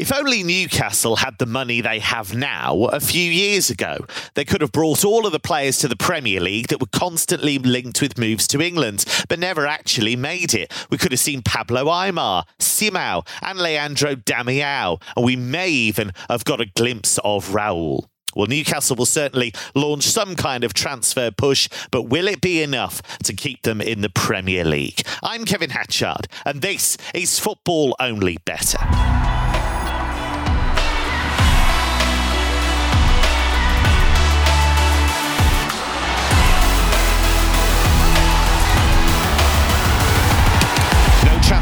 If only Newcastle had the money they have now a few years ago, they could have brought all of the players to the Premier League that were constantly linked with moves to England, but never actually made it. We could have seen Pablo Aimar, Simao, and Leandro Damiao, and we may even have got a glimpse of Raul. Well, Newcastle will certainly launch some kind of transfer push, but will it be enough to keep them in the Premier League? I'm Kevin Hatchard, and this is Football Only Better.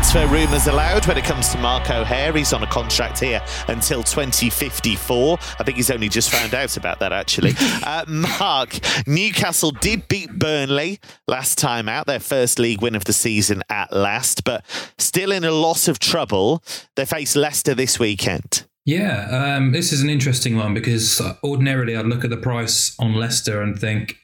Transfer rumours allowed when it comes to Mark O'Haire. He's on a contract here until 2054. I think he's only just found out about that, actually. Uh, Mark, Newcastle did beat Burnley last time out, their first league win of the season at last, but still in a lot of trouble. They face Leicester this weekend. Yeah, um, this is an interesting one because ordinarily I'd look at the price on Leicester and think,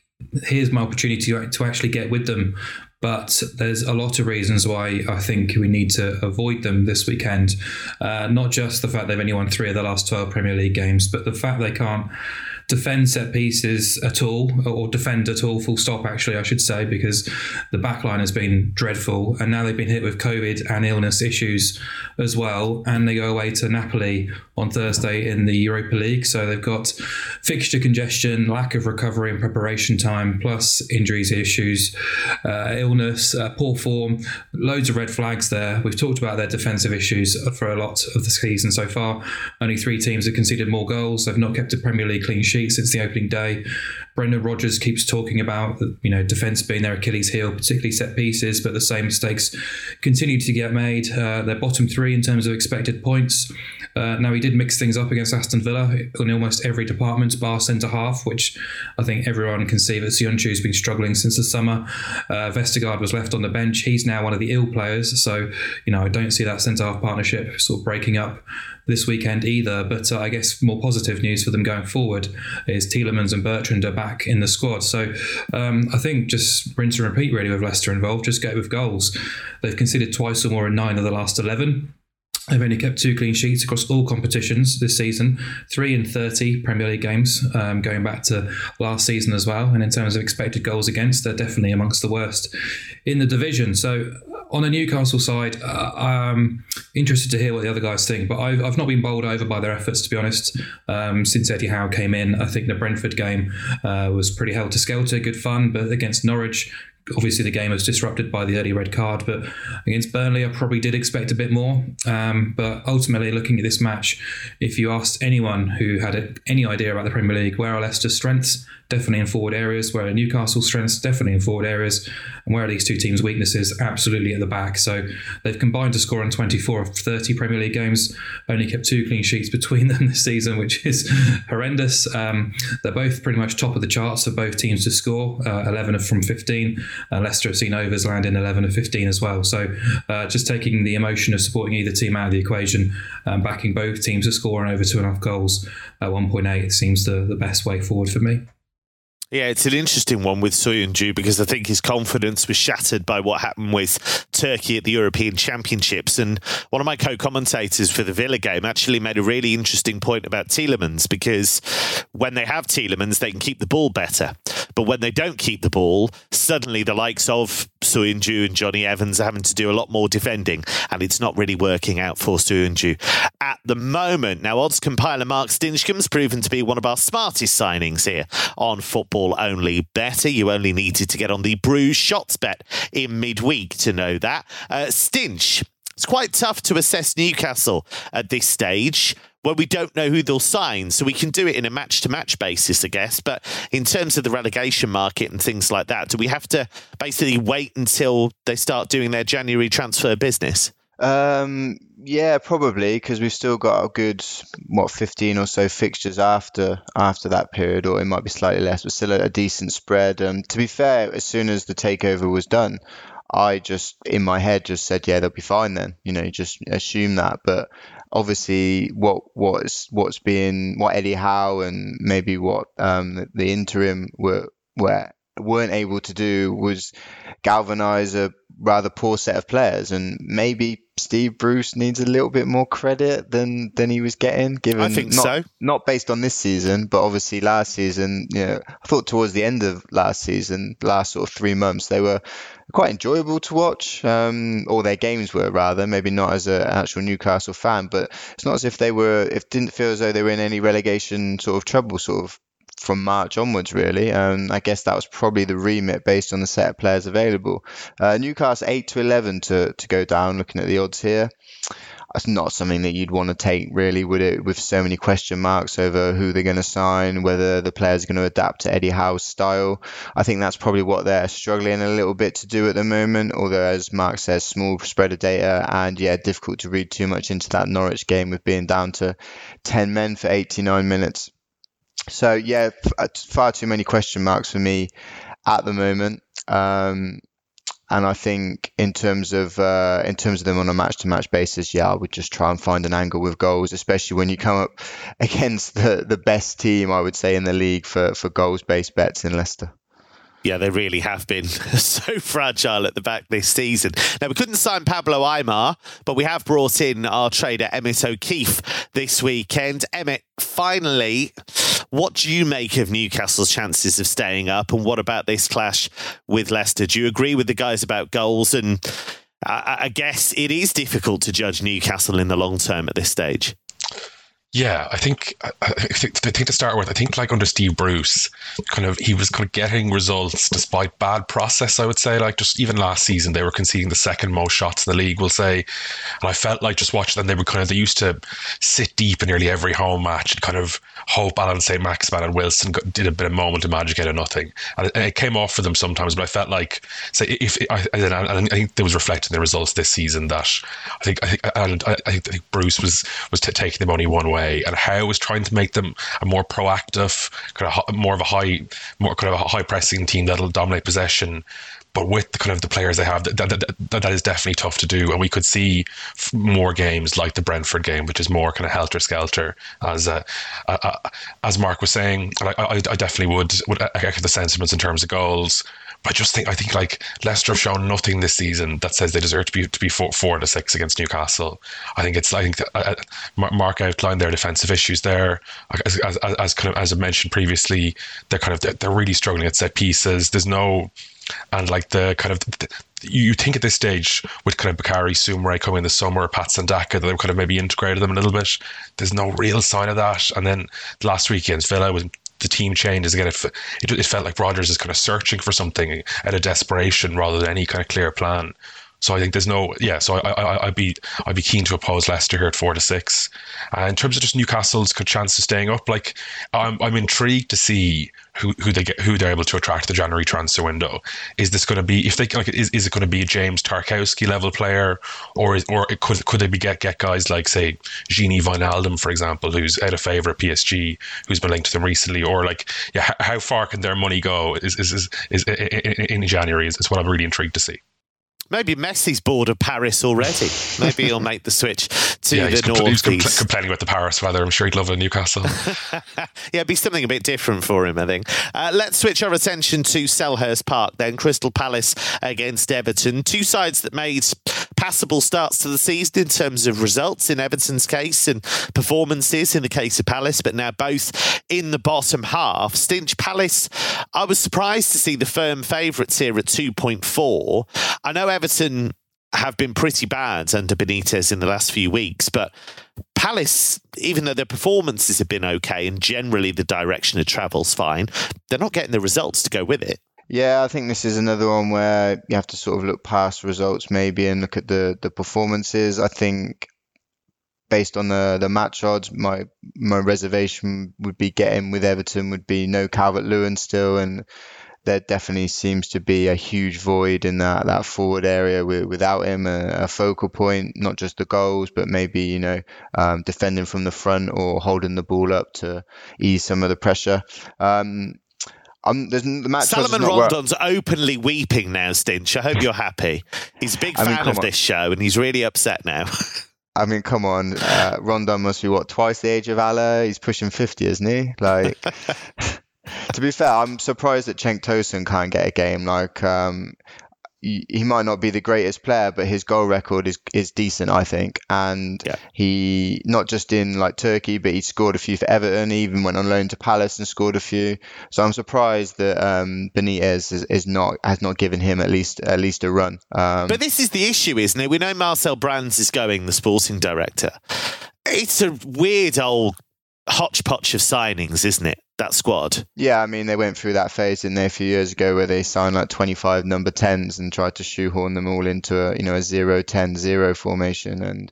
here's my opportunity to actually get with them. But there's a lot of reasons why I think we need to avoid them this weekend. Uh, not just the fact they've only won three of the last 12 Premier League games, but the fact they can't defend set pieces at all, or defend at all, full stop, actually, I should say, because the backline has been dreadful. And now they've been hit with COVID and illness issues as well. And they go away to Napoli on Thursday in the Europa League. So they've got fixture congestion, lack of recovery and preparation time, plus injuries issues, uh, illness, uh, poor form, loads of red flags there. We've talked about their defensive issues for a lot of the season so far. Only three teams have conceded more goals. They've not kept a Premier League clean sheet since the opening day. Brendan Rodgers keeps talking about you know defence being their Achilles heel, particularly set pieces, but the same mistakes continue to get made. Uh, they're bottom three in terms of expected points. Uh, now he did mix things up against Aston Villa in almost every department, bar centre half, which I think everyone can see that Söyüncü's been struggling since the summer. Uh, Vestergaard was left on the bench. He's now one of the ill players, so you know I don't see that centre half partnership sort of breaking up this weekend either. But uh, I guess more positive news for them going forward is Tielemans and Bertrand are back in the squad. So um, I think just rinse and repeat really with Leicester involved. Just get with goals. They've conceded twice or more in nine of the last eleven. They've only kept two clean sheets across all competitions this season, three in 30 Premier League games, um, going back to last season as well. And in terms of expected goals against, they're definitely amongst the worst in the division. So, on the Newcastle side, uh, I'm interested to hear what the other guys think, but I've, I've not been bowled over by their efforts, to be honest, um, since Eddie Howe came in. I think the Brentford game uh, was pretty helter skelter, good fun, but against Norwich, obviously the game was disrupted by the early red card, but against Burnley, I probably did expect a bit more. Um, but ultimately, looking at this match, if you asked anyone who had a, any idea about the Premier League, where are Leicester's strengths? definitely in forward areas, where are Newcastle's strengths definitely in forward areas, and where are these two teams' weaknesses absolutely at the back. So they've combined to score in 24 of 30 Premier League games, only kept two clean sheets between them this season, which is horrendous. Um, they're both pretty much top of the charts for both teams to score, uh, 11 from 15. Uh, Leicester have seen overs land in 11 of 15 as well. So uh, just taking the emotion of supporting either team out of the equation, um, backing both teams to score over two and a half goals at 1.8 seems the, the best way forward for me. Yeah, it's an interesting one with Söyüncü because I think his confidence was shattered by what happened with Turkey at the European Championships. And one of my co commentators for the Villa game actually made a really interesting point about Tielemans because when they have Tielemans, they can keep the ball better. But when they don't keep the ball, suddenly the likes of Söyüncü and Jonny Evans are having to do a lot more defending, and it's not really working out for Söyüncü at the moment. Now, odds compiler Mark Stinchcombe's proven to be one of our smartest signings here on Football only better. You only needed to get on the Bruise Shots bet in midweek to know that. Uh, Stinch, it's quite tough to assess Newcastle at this stage where we don't know who they'll sign. So we can do it in a match to match basis, I guess. But in terms of the relegation market and things like that, do we have to basically wait until they start doing their January transfer business? Um, yeah, probably because we've still got a good what fifteen or so fixtures after after that period, or it might be slightly less, but still a, a decent spread. Um, to be fair, as soon as the takeover was done, I just in my head just said, yeah, they'll be fine then. You know, just assume that. But obviously, what what's what's being what Eddie Howe and maybe what um, the, the interim were were weren't able to do was galvanize a rather poor set of players and maybe Steve Bruce needs a little bit more credit than than he was getting. Given I think not, so. Not based on this season, but obviously last season. You know, I thought towards the end of last season, last sort of three months, they were quite enjoyable to watch. Um, or their games were rather, maybe not as an actual Newcastle fan, but it's not as if they were. It didn't feel as though they were in any relegation sort of trouble, sort of from March onwards, really. Um, I guess that was probably the remit based on the set of players available. Uh, Newcastle eight to eleven to to go down. Looking at the odds here, that's not something that you'd want to take, really, would it? With so many question marks over who they're going to sign, whether the players are going to adapt to Eddie Howe's style. I think that's probably what they're struggling a little bit to do at the moment. Although, as Mark says, small spread of data and yeah, difficult to read too much into that Norwich game with being down to ten men for 89 minutes. So yeah, uh, far too many question marks for me at the moment. Um, and I think in terms of uh, in terms of them on a match to match basis, yeah, I would just try and find an angle with goals, especially when you come up against the the best team I would say in the league for for goals based bets in Leicester. Yeah, they really have been so fragile at the back this season. Now, we couldn't sign Pablo Aimar, but we have brought in our trader Emmett O'Keefe this weekend. Emmett, finally, what do you make of Newcastle's chances of staying up? And what about this clash with Leicester? Do you agree with the guys about goals? And I, I guess it is difficult to judge Newcastle in the long term at this stage. Yeah, I think I think, to start with, I think like under Steve Bruce, kind of he was kind of getting results despite bad process. I would say, like just even last season, they were conceding the second most shots in the league. We'll say, and I felt like just watching them, they were kind of they used to sit deep in nearly every home match and kind of hope Allan Saint-Maximin and Wilson did a bit of moment of magic out of nothing, and it, came off for them sometimes. But I felt like, say, if I, I, I think there was reflecting the results this season that I think I think and I think Bruce was was t- taking them only one way way, and Howe was trying to make them a more proactive, kind of more of a high, more kind of a high pressing team that'll dominate possession. But with the kind of the players they have, that, that, that, that is definitely tough to do. And we could see more games like the Brentford game, which is more kind of helter skelter, as uh, uh, uh, as Mark was saying. I, I, I definitely would would echo the sentiments in terms of goals. I just think I think like Leicester have shown nothing this season that says they deserve to be to be four, four to six against Newcastle. I think it's I think uh, uh Mark outlined their defensive issues there, as, as, as, kind of as I mentioned previously, they're kind of they're, they're really struggling at set pieces. There's no and like the kind of the, you think at this stage with kind of Bakary Soumaré coming in the summer, Patson Daka, they kind of maybe integrated them a little bit. There's no real sign of that. And then last weekend's Villa was the team changes again. It, it, it felt like Rodgers is kind of searching for something out of desperation rather than any kind of clear plan. So I think there's no yeah. So I, I I'd be I'd be keen to oppose Leicester here at four to six. Uh, in terms of just Newcastle's chance of staying up, like I'm I'm intrigued to see who, who they get who they're able to attract the January transfer window. Is this going to be if they like is, is it going to be a James Tarkowski level player or is, or could could they be get get guys like say Gini Wijnaldum for example who's out of favour at PSG who's been linked to them recently or like yeah how far can their money go is is is, is in, in January is, is what I'm really intrigued to see. Maybe Messi's bored of Paris already. Maybe he'll make the switch to yeah, the he's compl- He's compl- complaining about the Paris weather. I'm sure he'd love a Newcastle. yeah, it'd be something a bit different for him, I think. Uh, let's switch our attention to Selhurst Park then. Crystal Palace against Everton. Two sides that made passable starts to the season in terms of results in Everton's case and performances in the case of Palace, but now both in the bottom half. Stinch Palace, I was surprised to see the firm favourites here at 2.4. I know Everton have been pretty bad under Benitez in the last few weeks, but Palace, even though their performances have been okay and generally the direction of travel's fine, they're not getting the results to go with it. Yeah, I think this is another one where you have to sort of look past results maybe and look at the the performances. I think based on the the match odds, my my reservation would be getting with Everton would be no Calvert Lewin still and there definitely seems to be a huge void in that, that forward area with, without him, a, a, focal point, not just the goals, but maybe, you know, um, defending from the front or holding the ball up to ease some of the pressure. Um, um, there's the match. Salomon Rondon's work. openly weeping now, Stinch. I hope you're happy. He's a big fan I mean, of on. this show and he's really upset now. I mean, come on. Uh, Rondon must be what, twice the age of Allah? He's pushing 50, isn't he? Like. to be fair, I'm surprised that Cenk Tosun can't get a game. Like, um, he might not be the greatest player, but his goal record is is decent, I think. And yeah. he not just in like Turkey, but he scored a few for Everton. He even went on loan to Palace and scored a few. So I'm surprised that um, Benitez is, is, not has not given him at least at least a run. Um, but this is the issue, isn't it? We know Marcel Brands is going, the sporting director. It's a weird old hodgepodge of signings, isn't it? That squad. Yeah, I mean they went through that phase in there a few years ago where they signed like 25 number 10s and tried to shoehorn them all into a you know a 0-10-0 formation and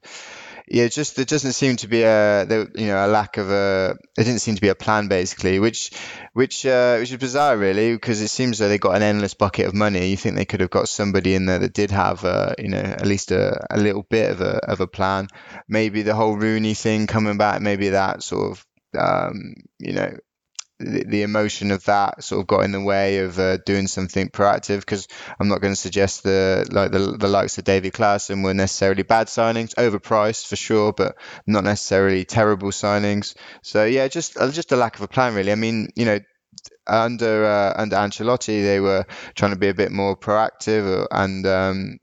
yeah, just there doesn't seem to be a you know a lack of a there didn't seem to be a plan basically, which which uh, which is bizarre really because it seems that they got an endless bucket of money. You think they could have got somebody in there that did have uh, you know at least a, a little bit of a of a plan. Maybe the whole Rooney thing coming back, maybe that sort of um, you know the, emotion of that sort of got in the way of uh, doing something proactive because I'm not going to suggest the like the, the likes of David Klaassen were necessarily bad signings, overpriced for sure, but not necessarily terrible signings. So yeah, just uh, just a lack of a plan really. I mean, you know, under uh, under Ancelotti, they were trying to be a bit more proactive uh, and. Um,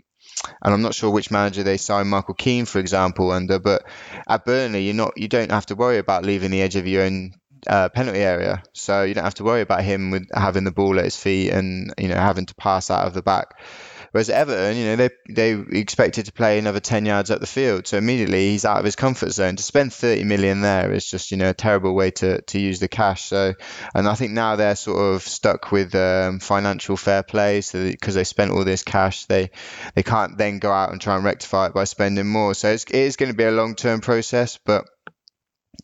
and I'm not sure which manager they signed Michael Keane, for example, under. But at Burnley, you're not, you don't have to worry about leaving the edge of your own uh, penalty area, so you don't have to worry about him with having the ball at his feet and you know having to pass out of the back. Whereas Everton, you know, they they expected to play another ten yards up the field, so immediately he's out of his comfort zone. To spend thirty million there is just you know a terrible way to, to use the cash. So, and I think now they're sort of stuck with um, financial fair play, so because they spent all this cash, they they can't then go out and try and rectify it by spending more. So it's, it is going to be a long term process, but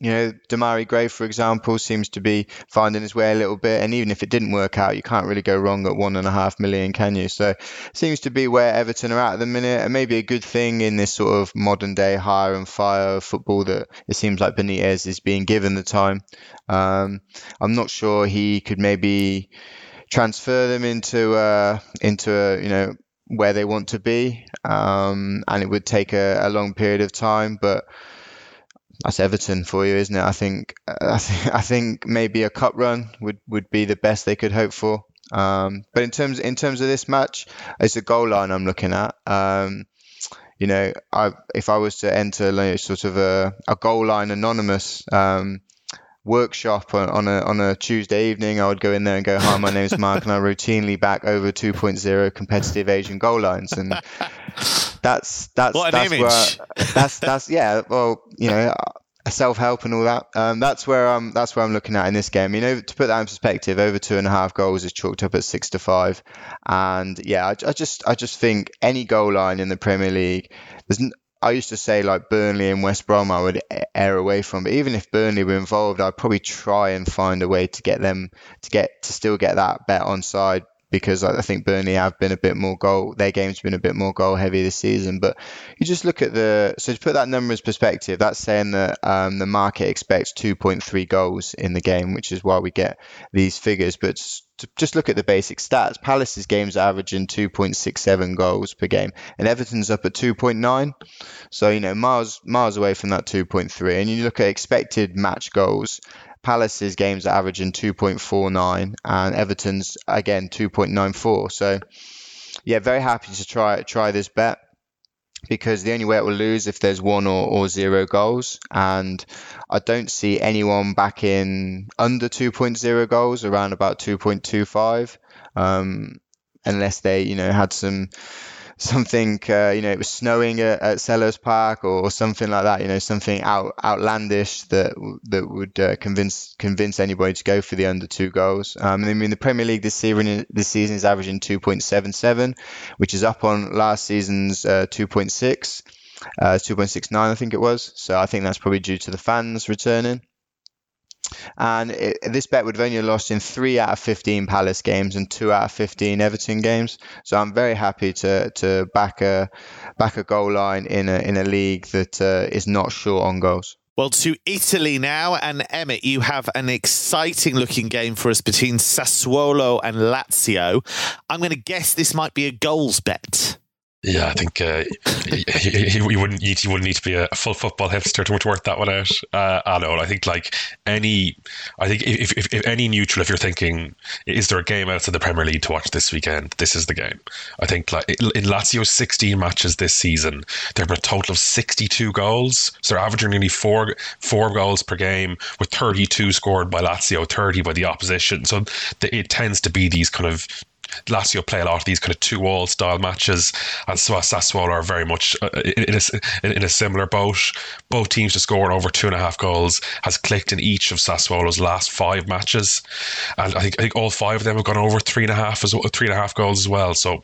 you know, Demarai Gray, for example, seems to be finding his way a little bit. And even if it didn't work out, you can't really go wrong at one and a half million, can you? So seems to be where Everton are at at the minute. And maybe a good thing in this sort of modern day hire and fire football that it seems like Benitez is being given the time. Um, I'm not sure he could maybe transfer them into uh, into a, you know where they want to be, um, and it would take a, a long period of time, but that's Everton for you, isn't it? I think I think I think maybe a cup run would, would be the best they could hope for. Um, but in terms in terms of this match, it's a goal line I'm looking at. Um, you know, I, if I was to enter like, sort of a, a goal line anonymous um, workshop on, on, a on a Tuesday evening, I would go in there and go, "Hi, my name is Mark, and I routinely back over 2.0 competitive Asian goal lines." And that's that's what that's image. where that's that's yeah. Well, you know, self help and all that. Um, that's where I'm that's where I'm looking at in this game. You know, to put that in perspective, over two and a half goals is chalked up at six to five, and yeah, I, I just I just think any goal line in the Premier League, there's I used to say like Burnley and West Brom I would err away from, but even if Burnley were involved, I'd probably try and find a way to get them to get to still get that bet on side because I think Burnley have been a bit more goal. Their game's been a bit more goal heavy this season. But you just look at the so to put that number in perspective, that's saying that um, the market expects 2.3 goals in the game, which is why we get these figures. But just look at the basic stats. Palace's games are averaging 2.67 goals per game, and Everton's up at 2.9. So you know miles miles away from that 2.3. And you look at expected match goals. Palace's games are averaging 2.49 and Everton's again 2.94. So yeah, very happy to try try this bet because the only way it will lose if there's one or, or zero goals. And I don't see anyone back in under 2.0 goals, around about 2.25, um, unless they, you know, had some something, uh, you know, it was snowing at, at Selhurst Park or, or, something like that. You know, something out, outlandish that that would uh, convince convince anybody to go for the under two goals. Um, I mean, the Premier League this season this season is averaging 2.77, which is up on last season's uh, 2.6. Uh, 2.69, I think it was. So I think that's probably due to the fans returning. And it, this bet would have only lost in three out of 15 Palace games and two out of 15 Everton games. So I'm very happy to to back a back a goal line in a in a league that uh, is not short on goals. Well, to Italy now, and Emmett, you have an exciting looking game for us between Sassuolo and Lazio. I'm going to guess this might be a goals bet. Yeah, I think uh, you, wouldn't need you wouldn't need to be a full football hipster to work that one out. Uh, I don't know. I think like any, I think if, if, if, any neutral, if you're thinking, is there a game outside the Premier League to watch this weekend? This is the game. I think like in Lazio's 16 matches this season, there been a total of 62 goals. So they're averaging nearly four four goals per game, with 32 scored by Lazio, 30 by the opposition. So it tends to be these kind of Lazio play a lot of these kind of two all style matches, and so Sassuolo are very much uh, in a, in a similar boat. Both teams to score over two and a half goals has clicked in each of Sassuolo's last five matches, and I think I think all five of them have gone over three and a half as well, three and a half goals as well. So,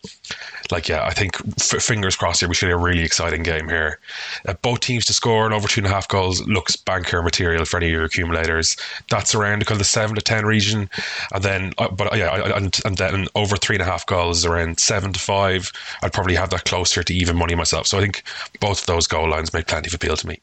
like yeah, I think f- fingers crossed here we should have a really exciting game here. Uh, both teams to score over two and a half goals looks banker material for any of your accumulators. That's around kind of the seven to ten region, and then uh, but yeah, and, and then over three and a half goals around seven to five. I'd probably have that closer to even money myself. So I think both of those goal lines make plenty of appeal to me.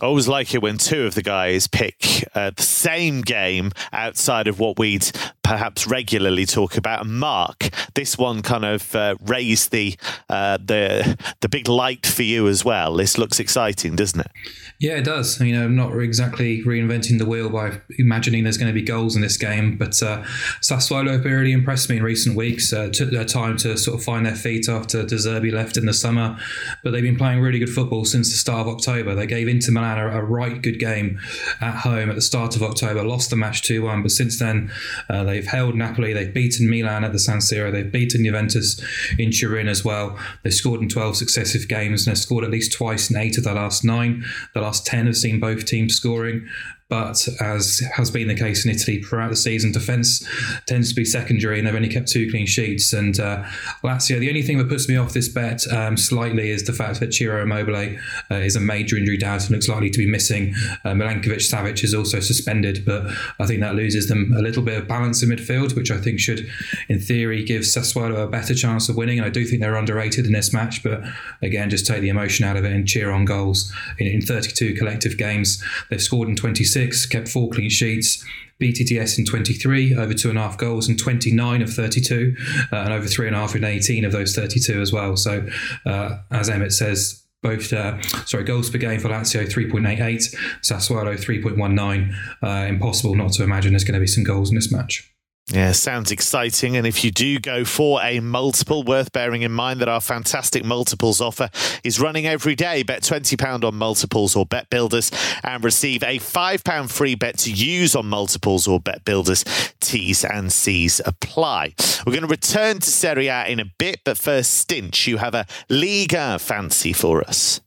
I always like it when two of the guys pick uh, the same game outside of what we'd perhaps regularly talk about. And Mark, this one kind of uh, raised the uh, the the big light for you as well. This looks exciting, doesn't it? Yeah, it does. You know, not exactly reinventing the wheel by imagining there's going to be goals in this game, but uh, Sassuolo have really impressed me in recent weeks. Uh, took their time to sort of find their feet after De Zerbi left in the summer, but they've been playing really good football since the start of October. They gave Inter Milan a, a right good game at home at the start of October, lost the match 2 1, but since then uh, they've held Napoli, they've beaten Milan at the San Siro, they've beaten Juventus in Turin as well. They've scored in 12 successive games and they've scored at least twice in eight of the last nine. The last 10 have seen both teams scoring. But as has been the case in Italy throughout the season, defence tends to be secondary, and they've only kept two clean sheets. And uh, Lazio, the only thing that puts me off this bet um, slightly is the fact that Ciro Immobile uh, is a major injury doubt and looks likely to be missing. Uh, Milinkovic Savic is also suspended, but I think that loses them a little bit of balance in midfield, which I think should, in theory, give Sassuolo a better chance of winning. And I do think they're underrated in this match, but again, just take the emotion out of it and cheer on goals. In, in 32 collective games, they've scored in 26 kept four clean sheets. BTTS in 23, over two and a half goals, and 29 of 32, uh, and over three and a half in 18 of those 32 as well. So, uh, as Emmett says, both uh, sorry goals per game for Lazio 3.88, Sassuolo 3.19. Uh, impossible not to imagine there's going to be some goals in this match. Yeah, sounds exciting. And if you do go for a multiple, worth bearing in mind that our fantastic multiples offer is running every day. Bet £20 on multiples or bet builders and receive a £5 free bet to use on multiples or bet builders. T's and C's apply. We're going to return to Serie A in a bit, but first, Stinch, you have a Liga fancy for us.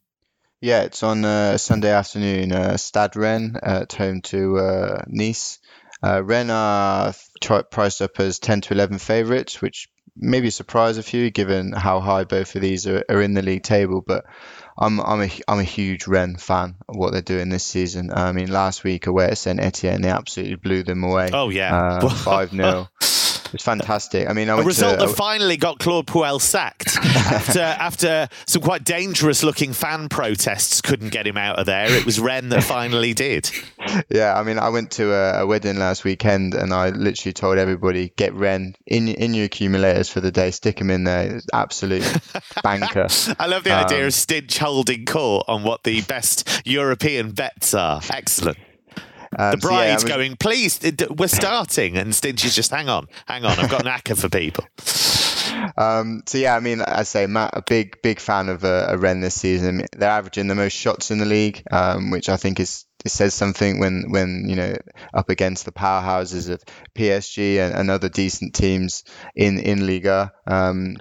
Yeah, it's on uh, Sunday afternoon. Uh, Stade Rennes at home to uh, Nice. Uh, Rennes are priced up as 10 to 11 favourites, which maybe a surprise a few given how high both of these are, are in the league table. But I'm I'm a I'm a huge Rennes fan of what they're doing this season. I mean, last week away at Saint Etienne, they absolutely blew them away. Oh yeah, uh, five uh, 0 It's fantastic. I mean, I a result to, that finally got Claude Puel sacked after after some quite dangerous looking fan protests couldn't get him out of there. It was Rennes that finally did. Yeah, I mean, I went to a, a, wedding last weekend and I literally told everybody get Rennes in in your accumulators for the day. Stick him in there. It's absolute banker. I love the um, idea of Stinch holding court on what the best European bets are. Excellent. Um, the bride's so yeah, going, please, we're starting. And Stinch is just, hang on, hang on, I've got an acca for people. Um, so yeah, I mean, I say Matt, a big, big fan of uh, a Rennes this season. They're averaging the most shots in the league, um, which I think is it says something when when you know up against the powerhouses of PSG and, and other decent teams in in Liga. Um,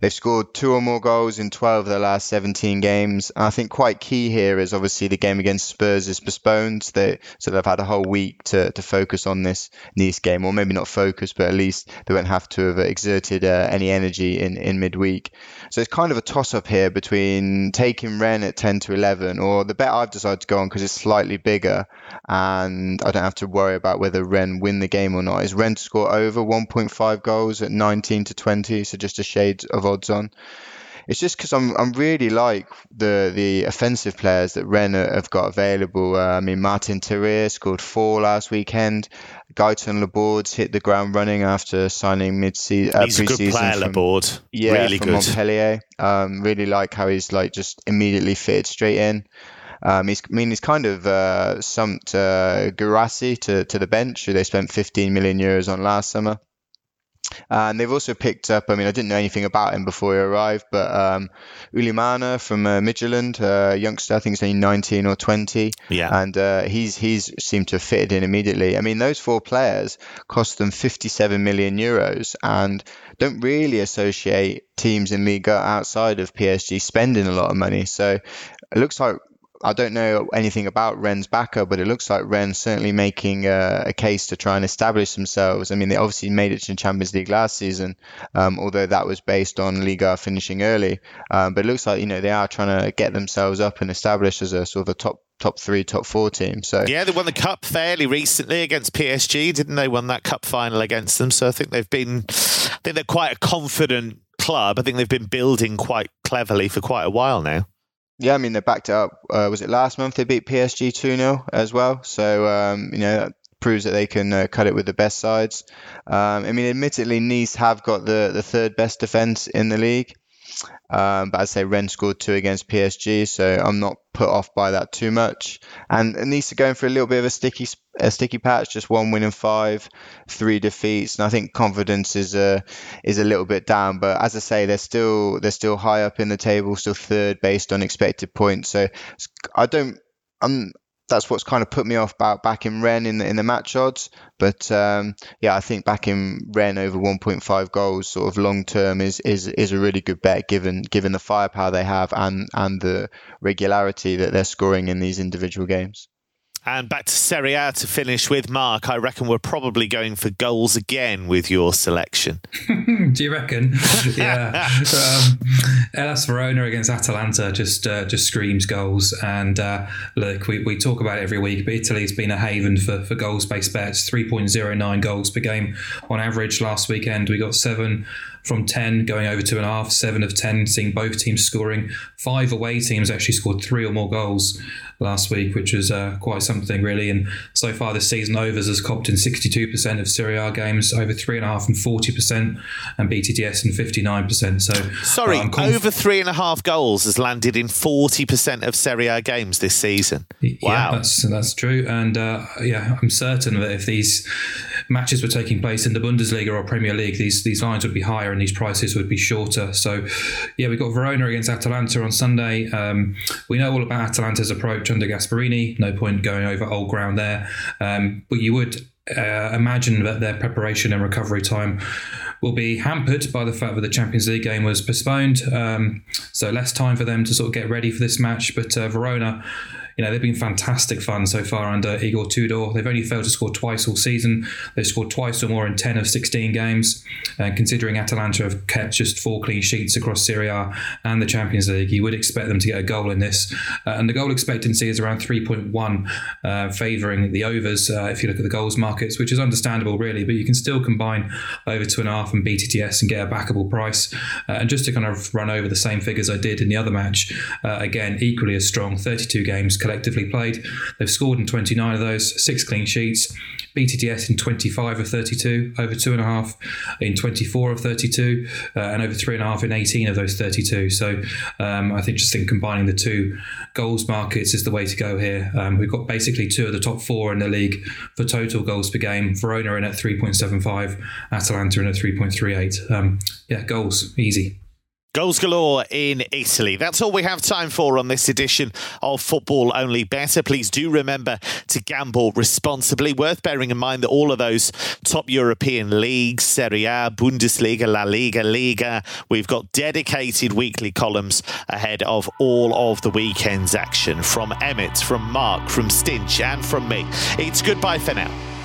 They've scored two or more goals in 12 of their last 17 games. And I think quite key here is obviously the game against Spurs is postponed. They, so they've had a whole week to, to focus on this Nice game, or maybe not focus, but at least they won't have to have exerted uh, any energy in, in midweek. So it's kind of a toss up here between taking Rennes at 10 to 11, or the bet I've decided to go on because it's slightly bigger and I don't have to worry about whether Rennes win the game or not. Is Rennes to score over 1.5 goals at 19 to 20, so just a shade of on. it's just because I'm I'm really like the the offensive players that Rennes have got available. Uh, I mean, Martin Terrier scored four last weekend. Gaëtan Laborde hit the ground running after signing mid-season. Uh, he's a good player, from, Laborde. Yeah, really from good. Montpellier. Um, really like how he's like just immediately fitted straight in. Um, he's, I mean, he's kind of uh, sumped uh, to, to the bench, who they spent 15 million euros on last summer. And they've also picked up, I mean, I didn't know anything about him before he arrived, but um, Sulemana from uh, Midtjylland, uh, youngster, I think he's only 19 or 20. Yeah. And uh, he's he's seemed to have fitted in immediately. I mean, those four players cost them 57 million euros and don't really associate teams in Liga outside of PSG spending a lot of money. So it looks like I don't know anything about Rennes' backer, but it looks like Rennes certainly making a, a, case to try and establish themselves. I mean, they obviously made it to the Champions League last season, um, although that was based on Liga finishing early. Um, but it looks like you know they are trying to get themselves up and establish as a sort of a top top three, top four team. So yeah, they won the cup fairly recently against PSG, didn't they? Won that cup final against them. So I think they've been, I think they're quite a confident club. I think they've been building quite cleverly for quite a while now. Yeah, I mean they backed it up. Uh, was it last month they beat PSG two 0 as well? So um, you know that proves that they can uh, cut it with the best sides. Um, I mean, admittedly, Nice have got the the third best defense in the league. Um, but I'd say Rennes scored two against PSG, so I'm not put off by that too much. And Nice are going for a little bit of a sticky a sticky patch, just one win in five, three defeats, and I think confidence is a is a little bit down. But as I say, they're still they're still high up in the table, still third based on expected points. So I don't. I'm that's what's kind of put me off about back in Rennes in the in the match odds. But um, yeah, I think back in Rennes over 1.5 goals, sort of long term, is is is a really good bet given given the firepower they have and and the regularity that they're scoring in these individual games. And back to Serie A to finish with Mark. I reckon we're probably going for goals again with your selection. Do you reckon? yeah. um, Hellas Verona against Atalanta just uh, just screams goals. And uh, look, we, we talk about it every week, but Italy's been a haven for, for goals based bets 3.09 goals per game on average. Last weekend, we got seven from 10 going over two and a half, seven of 10 seeing both teams scoring. Five away teams actually scored three or more goals last week, which was uh, quite something, really. And so far this season, overs has copped in 62% of Serie A games, over three and a half and 40%, and BTTS in 59%. So, sorry, uh, conf- over three and a half goals has landed in 40% of Serie A games this season. Wow, yeah, that's that's true. And uh, yeah, I'm certain that if these matches were taking place in the Bundesliga or Premier League, these these lines would be higher and these prices would be shorter. So, yeah, we got Verona against Atalanta on Sunday. Um, we know all about Atalanta's approach under Gasperini. No point going over old ground there. Um, but you would uh, imagine that their preparation and recovery time will be hampered by the fact that the Champions League game was postponed. Um, so less time for them to sort of get ready for this match. But uh, Verona you know, they've been fantastic fun so far under Igor Tudor. They've only failed to score twice all season. They've scored twice or more in 10 of 16 games. And considering Atalanta have kept just four clean sheets across Serie A and the Champions League, you would expect them to get a goal in this. Uh, and the goal expectancy is around 3.1, uh, favouring the overs uh, if you look at the goals markets, which is understandable, really. But you can still combine over two and a half and BTTS and get a backable price. Uh, and just to kind of run over the same figures I did in the other match, uh, again, equally as strong 32 games collectively played. They've scored in 29 of those, six clean sheets. BTTS in 25 of 32, over two and a half in 24 of 32, uh, and over three and a half in 18 of those 32. So um, I think just think combining the two goals markets is the way to go here. Um, we've got basically two of the top four in the league for total goals per game. Verona in at 3.75, Atalanta in at 3.38. Um, yeah, goals, easy. Goals galore in Italy. That's all we have time for on this edition of Football Only Better. Please do remember to gamble responsibly. Worth bearing in mind that all of those top European leagues, Serie A, Bundesliga, La Liga, Liga, we've got dedicated weekly columns ahead of all of the weekend's action. From Emmett, from Mark, from Stinch, and from me. It's goodbye for now.